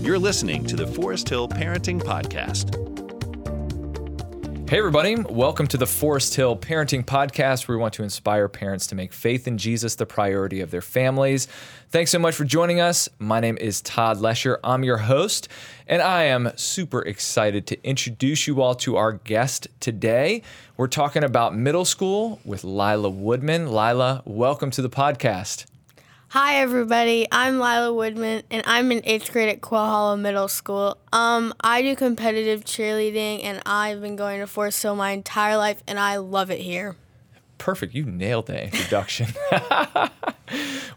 You're listening to the Forest Hill Parenting Podcast. Hey, everybody. Welcome to the Forest Hill Parenting Podcast, where we want to inspire parents to make faith in Jesus the priority of their families. Thanks so much for joining us. My name is Todd Lesher. I'm your host, and I am super excited to introduce you all to our guest today. We're talking about middle school with Lila Woodman. Lila, welcome to the podcast. Hi everybody, I'm Lila Woodman and I'm in 8th grade at Hollow Middle School. Um, I do competitive cheerleading and I've been going to Forest Hill my entire life and I love it here. Perfect. You nailed the introduction.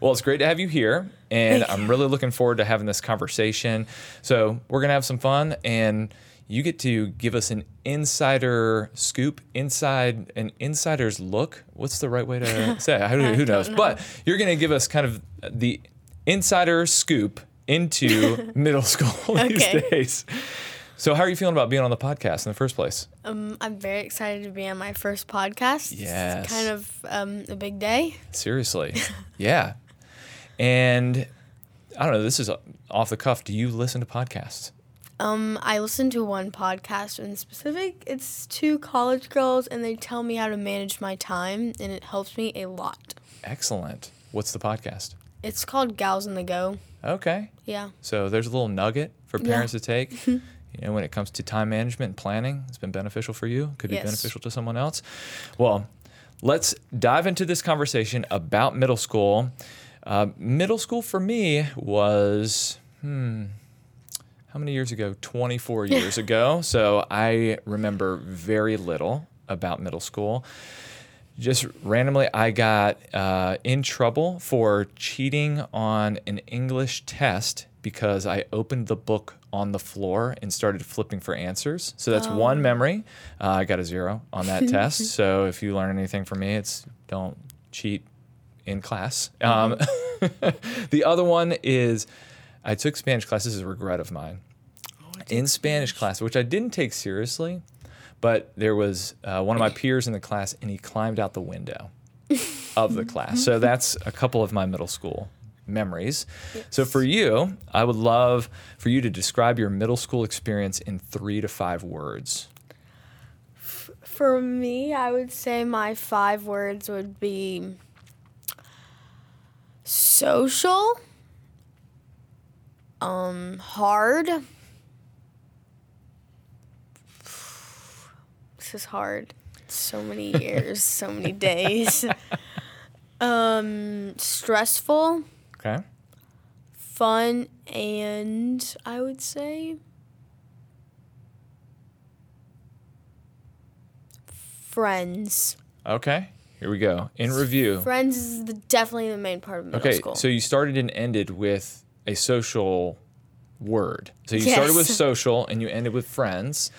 well, it's great to have you here and I'm really looking forward to having this conversation. So, we're going to have some fun and you get to give us an insider scoop, inside an insider's look. What's the right way to say? it? Who, who knows? know. But you're going to give us kind of the insider scoop into middle school these Okay. days. So, how are you feeling about being on the podcast in the first place? Um, I'm very excited to be on my first podcast. Yes. It's kind of um, a big day. Seriously, yeah. And I don't know. This is off the cuff. Do you listen to podcasts? Um, I listen to one podcast in specific. It's two college girls and they tell me how to manage my time and it helps me a lot. Excellent. What's the podcast? It's called Gals on the Go. Okay. Yeah. So there's a little nugget for Yeah. parents to take. you know, when it comes to time management and planning, it's been beneficial for you. Could be Yes. beneficial to someone else. Well, let's dive into this conversation about middle school. Uh, middle school for me was, hmm, how many years ago? 24 years ago. So I remember very little about middle school. Just randomly i got uh, in trouble for cheating on an english test because i opened the book on the floor and started flipping for answers. So that's one memory. Uh, i got a zero on that test. So if you learn anything from me it's don't cheat in class. Um, the other one is i took spanish class this is a regret of mine in Spanish class, which I didn't take seriously, but there was uh, one of my peers in the class, and he climbed out the window of the class. So that's a couple of my middle school memories. So for you, I would love for you to describe your middle school experience in three to five words. For me, I would say my five words would be social, um, hard. This is hard. So many years, so many days. Um, stressful, Okay. fun, and I would say friends. Okay. Here we go. In review. Friends is the, definitely the main part of middle Okay, school. so you started and ended with a social word. So you started with Yes. social and you ended with friends.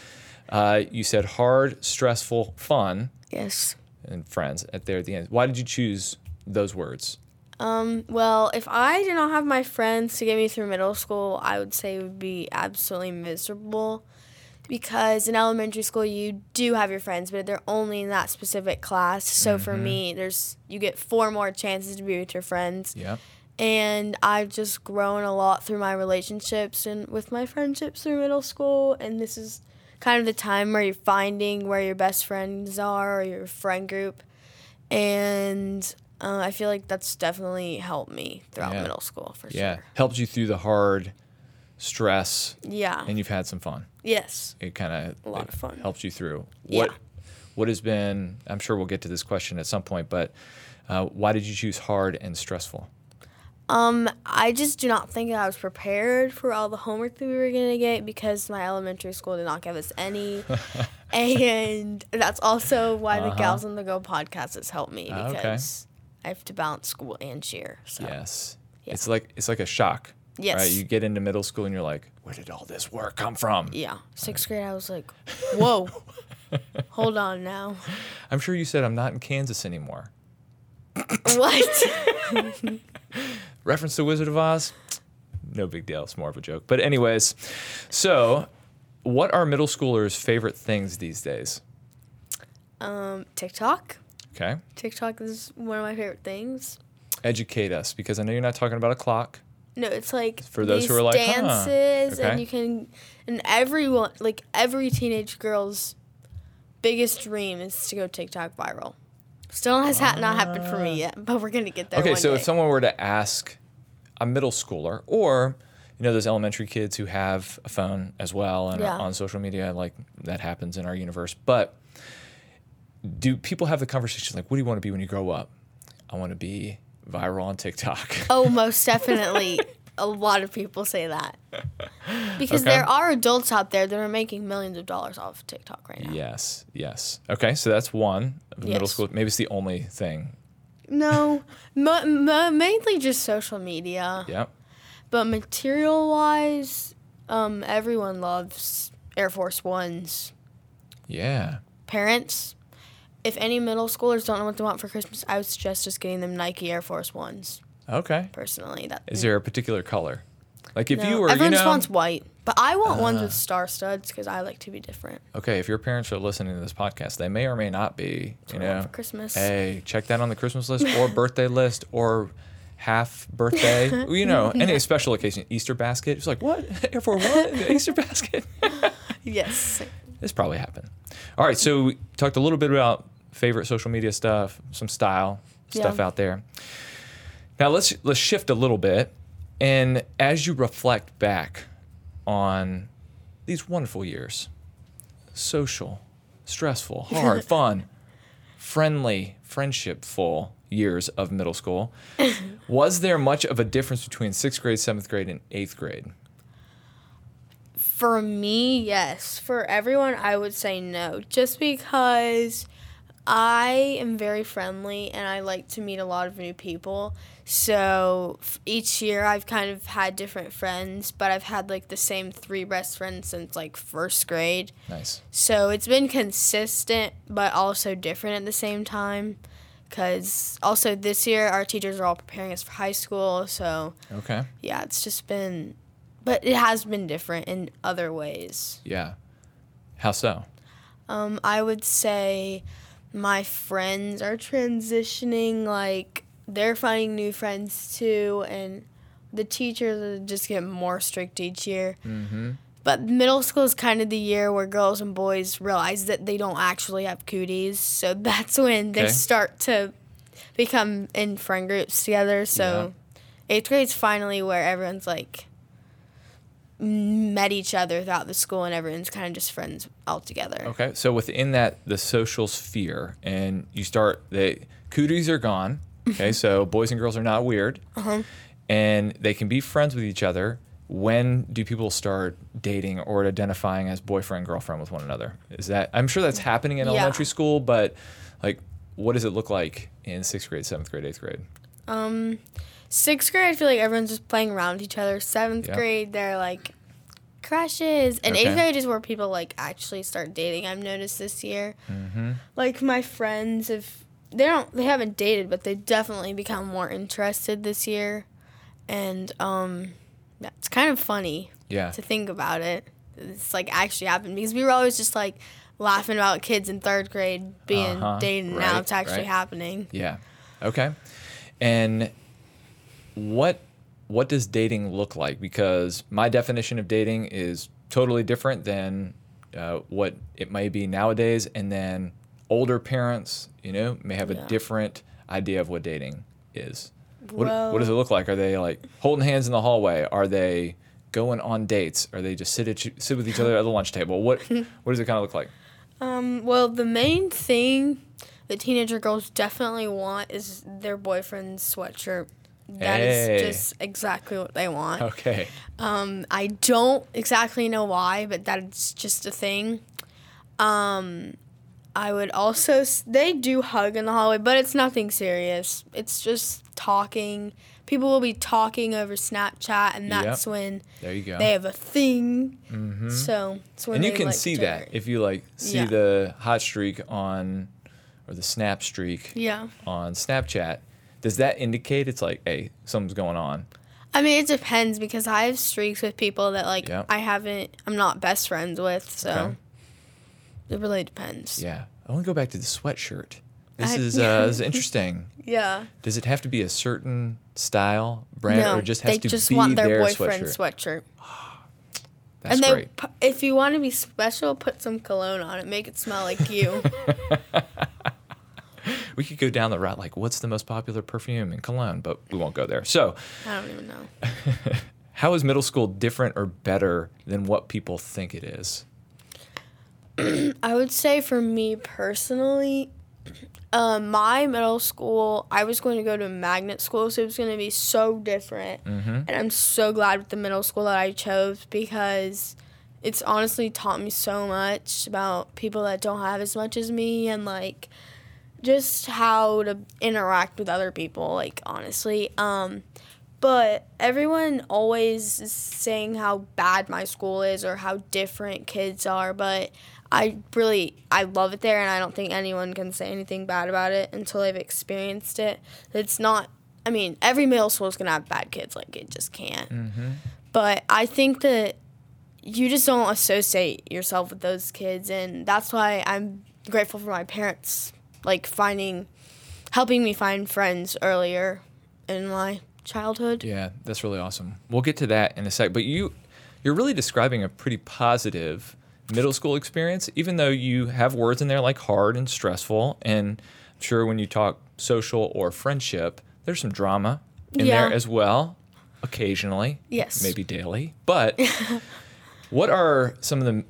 Uh, you said hard, stressful, fun, yes. and friends at there at the end. Why did you choose those words? Um, well, if I did not have my friends to get me through middle school, I would say it would be absolutely miserable. Because in elementary school, you do have your friends, but they're only in that specific class. So for me, there's you get four more chances to be with your friends. Yeah. and I've just grown a lot through my relationships and with my friendships through middle school. And this is kind of the time where you're finding where your best friends are or your friend group. And uh, I feel like that's definitely helped me throughout Yeah. middle school for Yeah. sure. Yeah, helped you through the hard stress Yeah. and you've had some fun. yes. It kind of A lot of fun. helped you through. Yeah. What what has been I'm sure we'll get to this question at some point, but uh, why did you choose hard and stressful? Um, I just do not think I was prepared for all the homework that we were gonna get because my elementary school did not give us any, and that's also why the Uh-huh. Gals on the Go podcast has helped me Ah, okay. because I have to balance school and cheer. So Yes. Yeah. It's like it's like a shock. Yes. Right? You get into middle school and you're like, where did all this work come from? yeah, sixth grade I was like, whoa, hold on now, I'm sure you said I'm not in Kansas anymore. what? Reference to Wizard of Oz? No big deal. It's more of a joke. But anyways, so what are middle schoolers' favorite things these days? um, TikTok. Okay. TikTok is one of my favorite things. Educate us because I know you're not talking about a clock. No, it's like For those these who are like, huh, dances, okay. and you can, and everyone, like every teenage girl's biggest dream is to go TikTok viral. Still has ha- not happened for me uh. yet, but we're gonna get there. Okay, so day. if someone were to ask a middle schooler or you know those elementary kids who have a phone as well and Yeah. are on social media like that happens in our universe but do people have the conversations like what do you want to be when you grow up i want to be viral on tiktok Oh, most definitely. a lot of people say that. Because Okay. there are adults out there that are making millions of dollars off of TikTok right now. yes yes okay so that's one of the middle school maybe it's the only thing No, mainly just social media. yep But material wise, um, everyone loves Air Force Ones. yeah Parents, if any middle schoolers don't know what they want for Christmas, I would suggest just getting them Nike Air Force Ones. Okay Personally, that is there a particular color like if no. you were everyone you know wants white, but I want ones with ah. star studs because I like to be different. okay if your parents are listening to this podcast they may or may not be you what I want know for Christmas. Hey, check that on the Christmas list or birthday list or half birthday. you know, any special occasion, Easter basket. It's like, what? Air Force what? Easter basket? Yes. this probably happened. All right, so we talked a little bit about favorite social media stuff, some style stuff out there. Now let's let's shift a little bit, and as you reflect back on these wonderful years, social, stressful, hard, fun, friendly, friendshipful years of middle school, was there much of a difference between sixth grade, seventh grade, and eighth grade? For me, yes. For everyone, I would say no. Just because I am very friendly and I like to meet a lot of new people. So f- each year I've kind of had different friends, but I've had like the same three best friends since like first grade. Nice. So it's been consistent, but also different at the same time. Because also this year our teachers are all preparing us for high school. So Okay. yeah, it's just been, but it has been different in other ways. Yeah. How so? Um, I would say my friends are transitioning, like they're finding new friends too, and the teachers are just getting more strict each year. Mm-hmm. But middle school is kind of the year where girls and boys realize that they don't actually have cooties, so that's when they start to become in friend groups together. So eighth grade's finally where everyone's like met each other throughout the school and everyone's kind of just friends all together. Okay, so within that, the social sphere, and you start the cooties are gone. Okay, so boys and girls are not weird, Uh-huh. and they can be friends with each other. When do people start dating or identifying as boyfriend girlfriend with one another? Is that I'm sure that's happening in Yeah. elementary school, but like, what does it look like in sixth grade, seventh grade, eighth grade? Um, sixth grade, I feel like everyone's just playing around with each other. Seventh Yeah. grade, they're like crushes, and Okay. eighth grade is where people like actually start dating. I've noticed this year. Mm-hmm. Like my friends, if they don't, they haven't dated, but they've definitely become more interested this year, and um, that's kind of funny Yeah, to think about it. It's like actually happened because we were always just like laughing about kids in third grade being Uh-huh. dating. Now it's actually right. happening. yeah, okay. And what what does dating look like? Because my definition of dating is totally different than uh, what it may be nowadays, and then older parents, you know, may have a different idea of what dating is. What, Well- what does it look like? Are they like holding hands in the hallway? Are they going on dates? Are they just sit at, sit with each other at the lunch table? What what does it kind of look like? Um, well, the main thing that teenager girls definitely want is their boyfriend's sweatshirt. That is Hey. just exactly what they want. Okay. Um, I don't exactly know why, but that's just a thing. Um, I would also they do hug in the hallway, but it's nothing serious. It's just talking. People will be talking over Snapchat, and that's when There you go. they have a thing. Mhm. So it's when and you can like see that if you like see Yeah. the hot streak on or the snap streak Yeah. on Snapchat. Does that indicate it's like, hey, something's going on? I mean, it depends because I have streaks with people that like Yeah. I haven't, I'm not best friends with, so Okay. it really depends. Yeah. I want to go back to the sweatshirt. This I- is uh, this is interesting. Yeah. Does it have to be a certain style brand, no, or just has they to just be want their their boyfriend sweatshirt? sweatshirt. That's and they, great. pu- if you want to be special, put some cologne on it. Make it smell like you. We could go down the route like, what's the most popular perfume in cologne? But we won't go there. So, I don't even know. how is middle school different or better than what people think it is? I would say for me personally, um, my middle school, I was going to go to a magnet school, so it was going to be so different. And I'm so glad with the middle school that I chose because it's honestly taught me so much about people that don't have as much as me and like just how to interact with other people, like honestly. Um, but everyone always is saying how bad my school is or how different kids are, but I really I love it there and I don't think anyone can say anything bad about it until they've experienced it. It's not I mean, every middle school is going to have bad kids like it just can't. But I think that you just don't associate yourself with those kids and that's why I'm grateful for my parents like finding helping me find friends earlier in my childhood. Yeah, that's really awesome. We'll get to that in a sec. But you, you're really describing a pretty positive middle school experience, even though you have words in there like hard and stressful. And I'm sure when you talk social or friendship, there's some drama in there as well, occasionally. Yes. Maybe daily. But what are some of the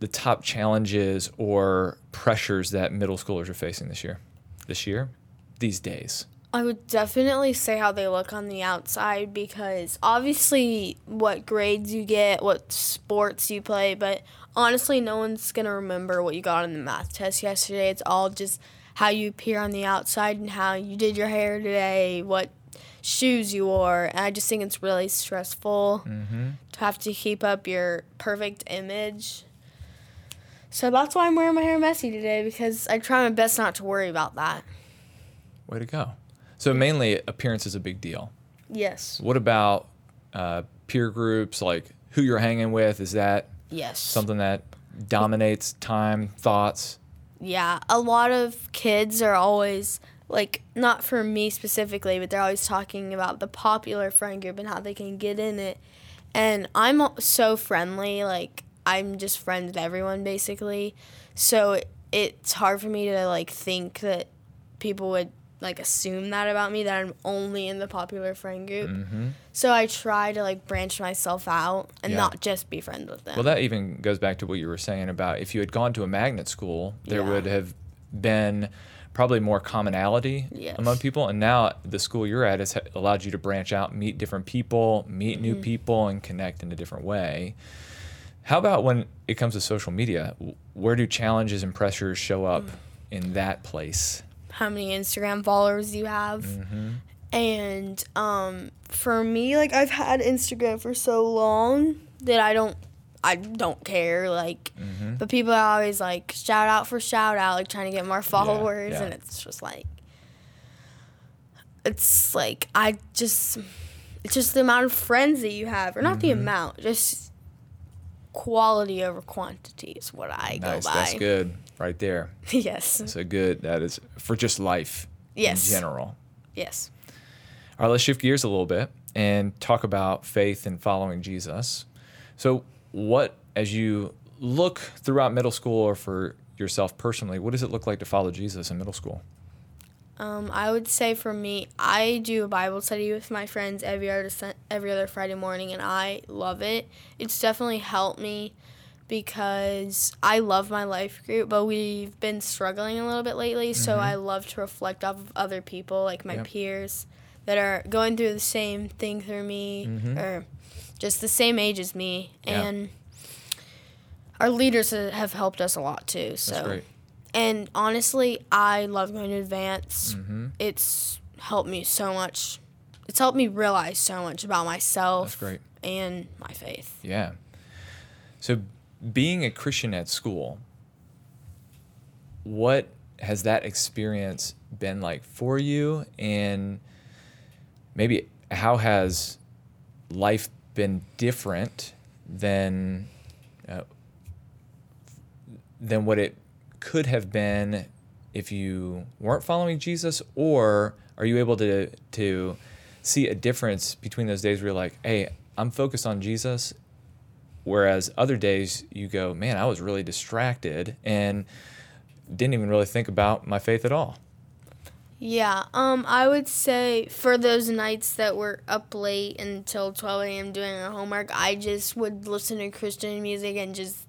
the top challenges or pressures that middle schoolers are facing this year? This year? These days? I would definitely say how they look on the outside because obviously what grades you get, what sports you play, but honestly, no one's going to remember what you got on the math test yesterday. It's all just how you appear on the outside and how you did your hair today, what shoes you wore. And I just think it's really stressful mm-hmm. to have to keep up your perfect image. So that's why I'm wearing my hair messy today because I try my best not to worry about that. Way to go. So mainly appearance is a big deal. Yes. What about uh, peer groups, like who you're hanging with? Is that Yes. something that dominates time, thoughts? Yeah, a lot of kids are always like not for me specifically, but they're always talking about the popular friend group and how they can get in it. And I'm so friendly, like I'm just friends with everyone basically. So it, it's hard for me to like think that people would like assume that about me that I'm only in the popular friend group. So I try to like branch myself out and Yeah. not just be friends with them. Well, that even goes back to what you were saying about if you had gone to a magnet school, there Yeah. would have been probably more commonality Yes. among people. And now the school you're at has allowed you to branch out, meet different people, meet new Mm-hmm. people, and connect in a different way. How about when it comes to social media? Where do challenges and pressures show up Mm. in that place? how many Instagram followers you have. And um, for me, like I've had Instagram for so long that I don't I don't care. Like but people are always like shout out for shout out, like trying to get more followers yeah. and it's just like it's like I just it's just the amount of friends that you have. Or not the amount, just quality over quantity is what I Nice, go by. that's good right there. yes. So good. That is for just life Yes. in general. Yes. All right, let's shift gears a little bit and talk about faith and following Jesus. So, what, as you look throughout middle school or for yourself personally, what does it look like to follow Jesus in middle school? Um, I would say for me, I do a Bible study with my friends every other every other Friday morning, and I love it. It's definitely helped me because I love my life group, but we've been struggling a little bit lately. So I love to reflect off of other people, like my Yep. peers, that are going through the same thing through me, or just the same age as me, Yeah. and our leaders have helped us a lot too. So. And honestly, I love going to advance. Mm-hmm. It's helped me so much. It's helped me realize so much about myself That's great. and my faith. Yeah. So, being a Christian at school, what has that experience been like for you? And maybe how has life been different than uh, than what it could have been if you weren't following Jesus? Or are you able to to see a difference between those days where you're like, hey, I'm focused on Jesus, whereas other days you go, man, I was really distracted and didn't even really think about my faith at all. Yeah, um, I would say for those nights that were up late until 12 a.m. doing our homework, I just would listen to Christian music and just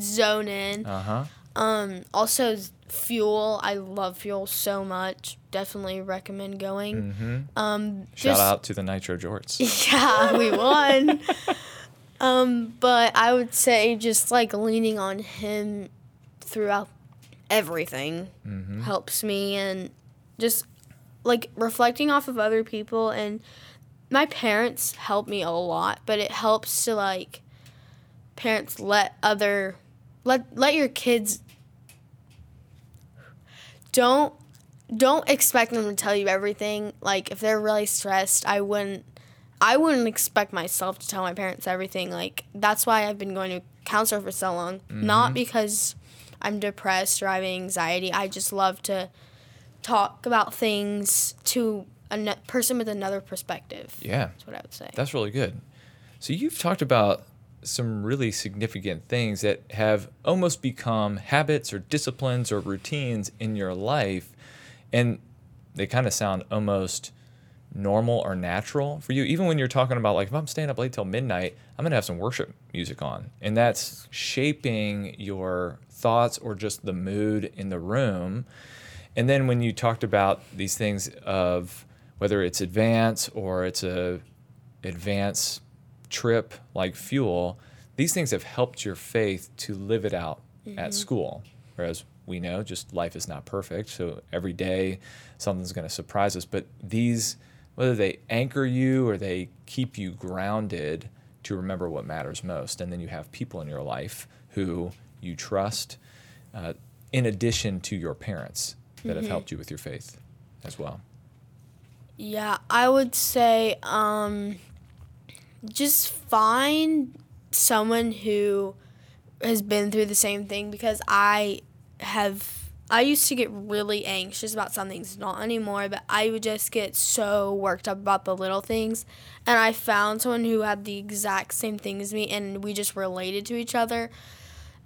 zone in. Uh huh. Um, also, Fuel, I love Fuel so much. Definitely recommend going. Mm-hmm. Um, Shout just- out to the Nitro Jorts. Yeah, we won. um, but I would say just like leaning on him throughout everything Mm-hmm. helps me and just like reflecting off of other people and my parents help me a lot, but it helps to like parents let other let let your kids don't don't expect them to tell you everything. Like if they're really stressed, I wouldn't I wouldn't expect myself to tell my parents everything. Like that's why I've been going to counselor for so long. Not mm-hmm. because I'm depressed or I have anxiety. I just love to talk about things to a person with another perspective. Yeah. That's what I would say. That's really good. So you've talked about some really significant things that have almost become habits or disciplines or routines in your life and they kind of sound almost normal or natural for you even when you're talking about like if I'm staying up late till midnight, I'm going to have some worship music on and that's shaping your thoughts or just the mood in the room. And then when you talked about these things of whether it's advance or it's a advance trip like fuel, these things have helped your faith to live it out at school. Whereas we know just life is not perfect. So every day something's going to surprise us. But these, whether they anchor you or they keep you grounded to remember what matters most. And then you have people in your life who you trust, uh, in addition to your parents that have helped you with your faith as well. Yeah, I would say um, just find someone who has been through the same thing because I have. I used to get really anxious about some things, not anymore, but I would just get so worked up about the little things. And I found someone who had the exact same thing as me, and we just related to each other.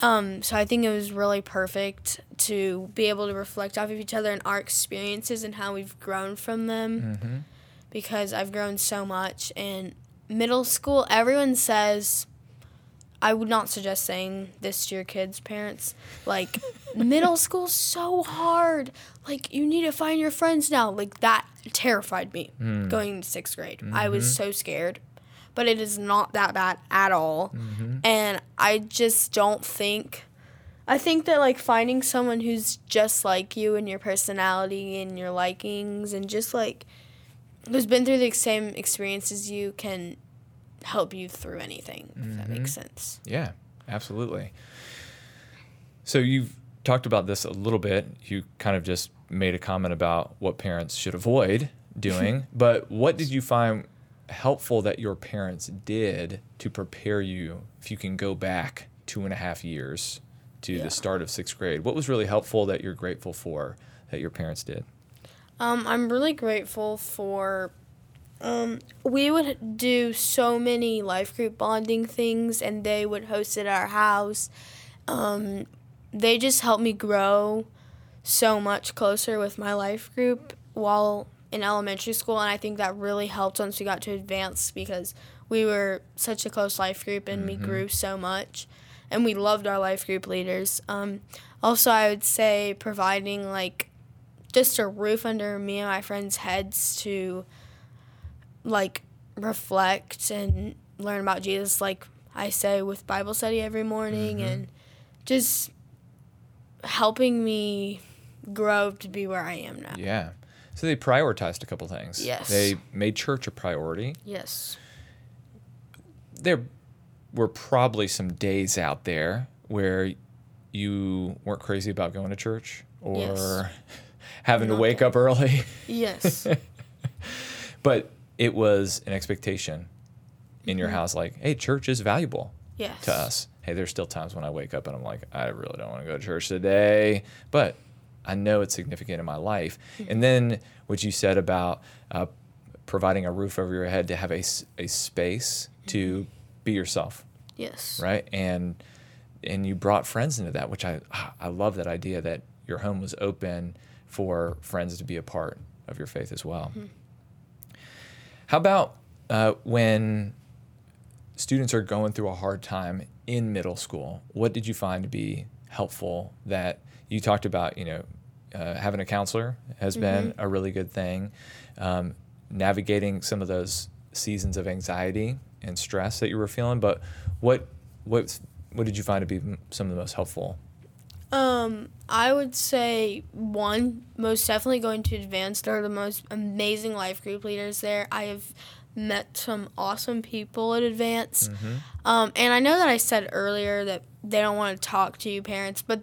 Um, so I think it was really perfect to be able to reflect off of each other and our experiences and how we've grown from them. Because I've grown so much. And middle school, everyone says, I would not suggest saying this to your kids' parents. Like, middle school's so hard. Like, you need to find your friends now. Like, that terrified me hmm. going to sixth grade. I was mm-hmm. so scared. But it is not that bad at all. Mm-hmm. And I just don't think. I think that, like, finding someone who's just like you and your personality and your likings and just, like, who's been through the same experience as you can help you through anything, if that makes mm-hmm. sense. Yeah, absolutely. So you've talked about this a little bit. You kind of just made a comment about what parents should avoid doing, but what did you find helpful that your parents did to prepare you if you can go back two and a half years to Yeah. the start of sixth grade? What was really helpful that you're grateful for that your parents did? Um, I'm really grateful for. Um, we would do so many life group bonding things, and they would host it at our house. Um, they just helped me grow so much closer with my life group while in elementary school, and I think that really helped once we got to advanced because we were such a close life group and we grew so much, and we loved our life group leaders. Um, also, I would say providing like just a roof under me and my friends' heads to like reflect and learn about Jesus like I say with Bible study every morning mm-hmm. and just helping me grow to be where I am now. Yeah. So they prioritized a couple things. Yes. They made church a priority. Yes. there were probably some days out there where you weren't crazy about going to church or Yes. Having to wake up early, Yes. but it was an expectation in your mm-hmm. house like, hey, church is valuable yes. to us. Hey, there's still times when I wake up and I'm like, I really don't want to go to church today, but I know it's significant in my life. Mm-hmm. And then what you said about uh, providing a roof over your head to have a, a space to mm-hmm. be yourself, Yes. right? And and you brought friends into that, which I I love that idea that your home was open for friends to be a part of your faith as well. How about uh, when students are going through a hard time in middle school? What did you find to be helpful? That you talked about, you know, uh, having a counselor has been a really good thing. Um, navigating some of those seasons of anxiety and stress that you were feeling, but what what what did you find to be some of the most helpful? Um, I would say one, most definitely going to advance. There are the most amazing life group leaders there. I have met some awesome people at advance. Um, and I know that I said earlier that they don't want to talk to you parents, but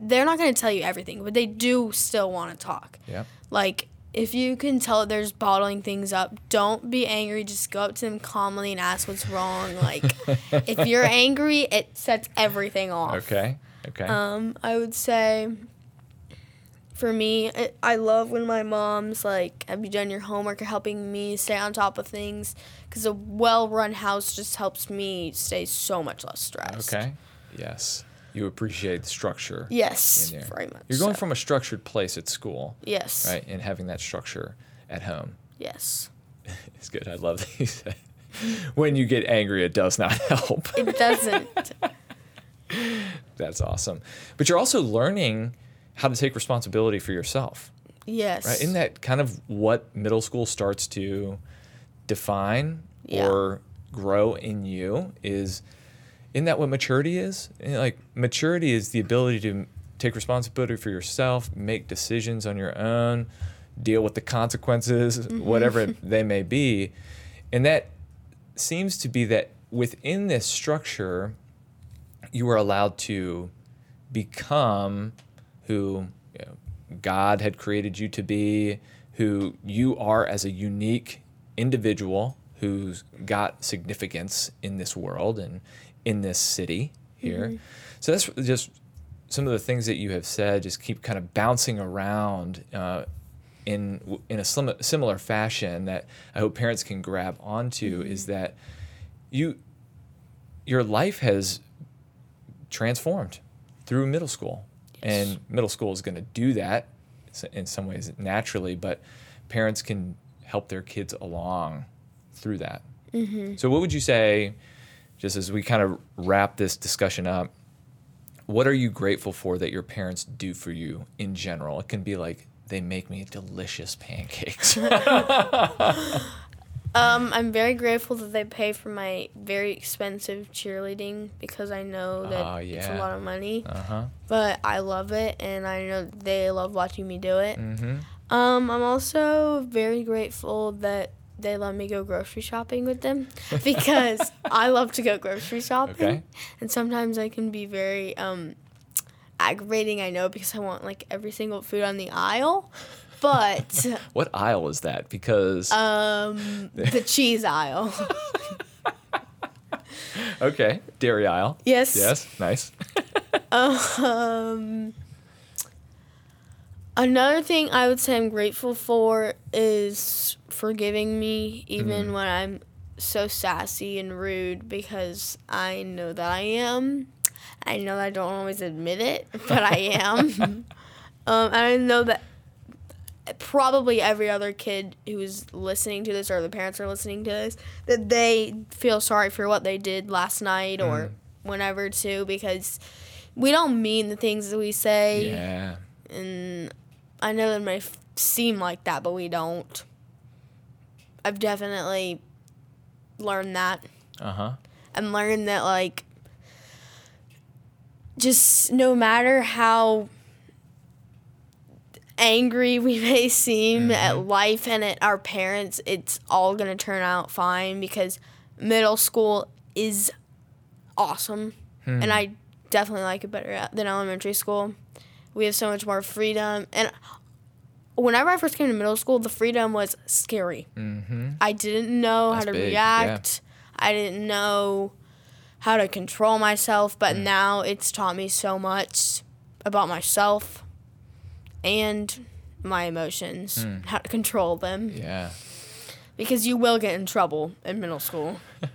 they're not going to tell you everything, but they do still want to talk. Yeah. Like, if you can tell there's bottling things up, don't be angry. Just go up to them calmly and ask what's wrong. Like, if you're angry, it sets everything off. Okay. Okay. Um, I would say for me, it, I love when my mom's like, "Have you done your homework?" or helping me stay on top of things. Because a well-run house just helps me stay so much less stressed. okay. Yes. You appreciate the structure. Yes, very much. You're going so. from a structured place at school, yes, right, and having that structure at home. yes. It's good. I love that you said. When you get angry, it does not help. It doesn't. That's awesome. But you're also learning how to take responsibility for yourself, yes. right? Isn't that kind of what middle school starts to define Yeah. or grow in you? Is isn't that what maturity is? You know, Like maturity is the ability to take responsibility for yourself, make decisions on your own, deal with the consequences, mm-hmm. whatever they may be. And that seems to be that within this structure, you are allowed to become who you know, God had created you to be, who you are as a unique individual who's got significance in this world and in this city here. So that's just some of the things that you have said. Just keep kind of bouncing around uh, in in a slim, similar fashion that I hope parents can grab onto. Is that you your life has transformed through middle school. And middle school is going to do that in some ways naturally, but parents can help their kids along through that. Mm-hmm. So, what would you say, just as we kind of wrap this discussion up, what are you grateful for that your parents do for you in general? It can be like they make me delicious pancakes. Um, I'm very grateful that they pay for my very expensive cheerleading because I know that Oh, it's a lot of money. uh huh. But I love it, and I know they love watching me do it. Mm-hmm. Um, I'm also very grateful that they let me go grocery shopping with them because I love to go grocery shopping, Okay. and sometimes I can be very um aggravating. I know because I want like every single food on the aisle, but What aisle is that? Because um the cheese aisle. okay, dairy aisle. Yes. Yes, nice. Um, another thing I would say I'm grateful for is forgiving me even when I'm so sassy and rude because I know that I am. I know I don't always admit it, but I am. um, I know that probably every other kid who's listening to this or the parents are listening to this that they feel sorry for what they did last night or whenever too because we don't mean the things that we say Yeah. and I know it may f- seem like that but we don't. I've definitely learned that Uh huh. and learned that like just no matter how angry we may seem at life and at our parents, it's all gonna turn out fine because middle school is awesome, and I definitely like it better than elementary school. We have so much more freedom, and whenever I first came to middle school, the freedom was scary. Mm-hmm. I didn't know That's how to big, yeah. react. I didn't know how to control myself, but Mm. now it's taught me so much about myself and my emotions, Mm. how to control them. Yeah. because you will get in trouble in middle school.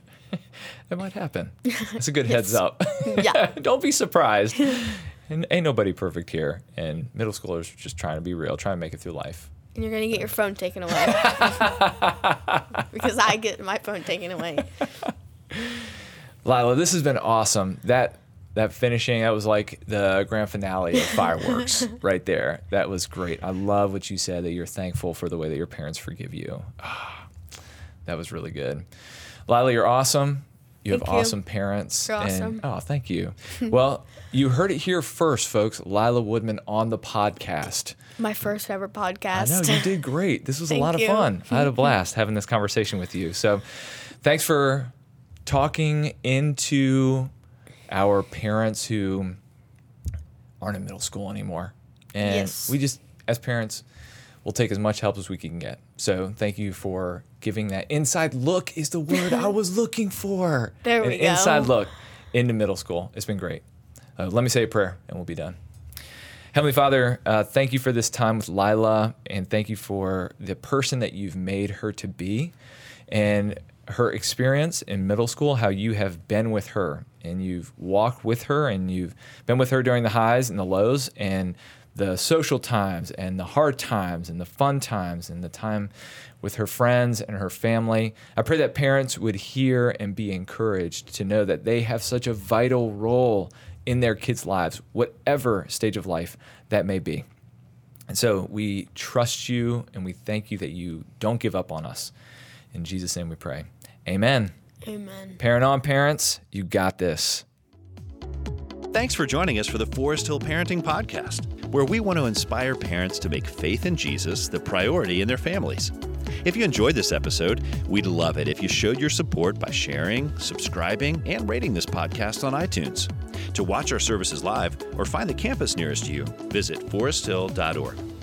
It might happen. It's a good heads up. Yeah. Don't be surprised. And ain't nobody perfect here. And middle schoolers are just trying to be real, trying to make it through life. And you're gonna get your phone taken away. because I get my phone taken away. Lila, this has been awesome. That that finishing, that was like the grand finale of fireworks right there. That was great. I love what you said that you're thankful for the way that your parents forgive you. Ah, that was really good. Lila, you're awesome. You have you. awesome parents. You're and- awesome. oh, thank you. well, you heard it here first, folks. Lila Woodman on the podcast. My first ever podcast. I know you did great. This was a Thank lot of you. fun. I had a blast having this conversation with you. So, thanks for talking into our parents who aren't in middle school anymore. And Yes. we just, as parents, will take as much help as we can get. So, thank you for giving that inside look is the word I was looking for. There An we go. inside look into middle school. It's been great. Uh, let me say a prayer and we'll be done. Heavenly Father, uh, thank you for this time with Lila, and thank you for the person that you've made her to be, and her experience in middle school. How you have been with her, and you've walked with her, and you've been with her during the highs and the lows, and the social times, and the hard times, and the fun times, and the time with her friends and her family. I pray that parents would hear and be encouraged to know that they have such a vital role in their kids' lives, whatever stage of life that may be. And so we trust you and we thank you that you don't give up on us. In Jesus' name we pray. Amen. Amen. Parent on parents, you got this. Thanks for joining us for the Forest Hill Parenting Podcast, where we want to inspire parents to make faith in Jesus the priority in their families. If you enjoyed this episode, we'd love it if you showed your support by sharing, subscribing, and rating this podcast on iTunes. To watch our services live or find the campus nearest you, visit foresthill.org.